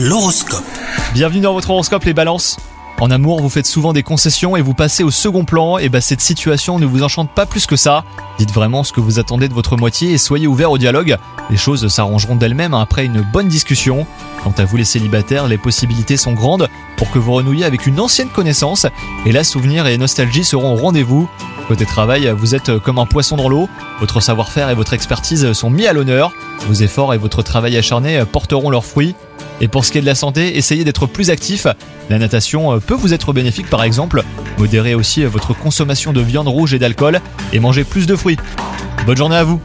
L'horoscope. Bienvenue dans votre horoscope les balances. En amour, vous faites souvent des concessions et vous passez au second plan, et bah cette situation ne vous enchante pas plus que ça. Dites vraiment ce que vous attendez de votre moitié et soyez ouvert au dialogue. Les choses s'arrangeront d'elles-mêmes après une bonne discussion. Quant à vous les célibataires, les possibilités sont grandes pour que vous renouiez avec une ancienne connaissance, et là souvenirs et nostalgie seront au rendez-vous. Côté travail, vous êtes comme un poisson dans l'eau, votre savoir-faire et votre expertise sont mis à l'honneur, vos efforts et votre travail acharné porteront leurs fruits. Et pour ce qui est de la santé, essayez d'être plus actif. La natation peut vous être bénéfique par exemple. Modérez aussi votre consommation de viande rouge et d'alcool et mangez plus de fruits. Bonne journée à vous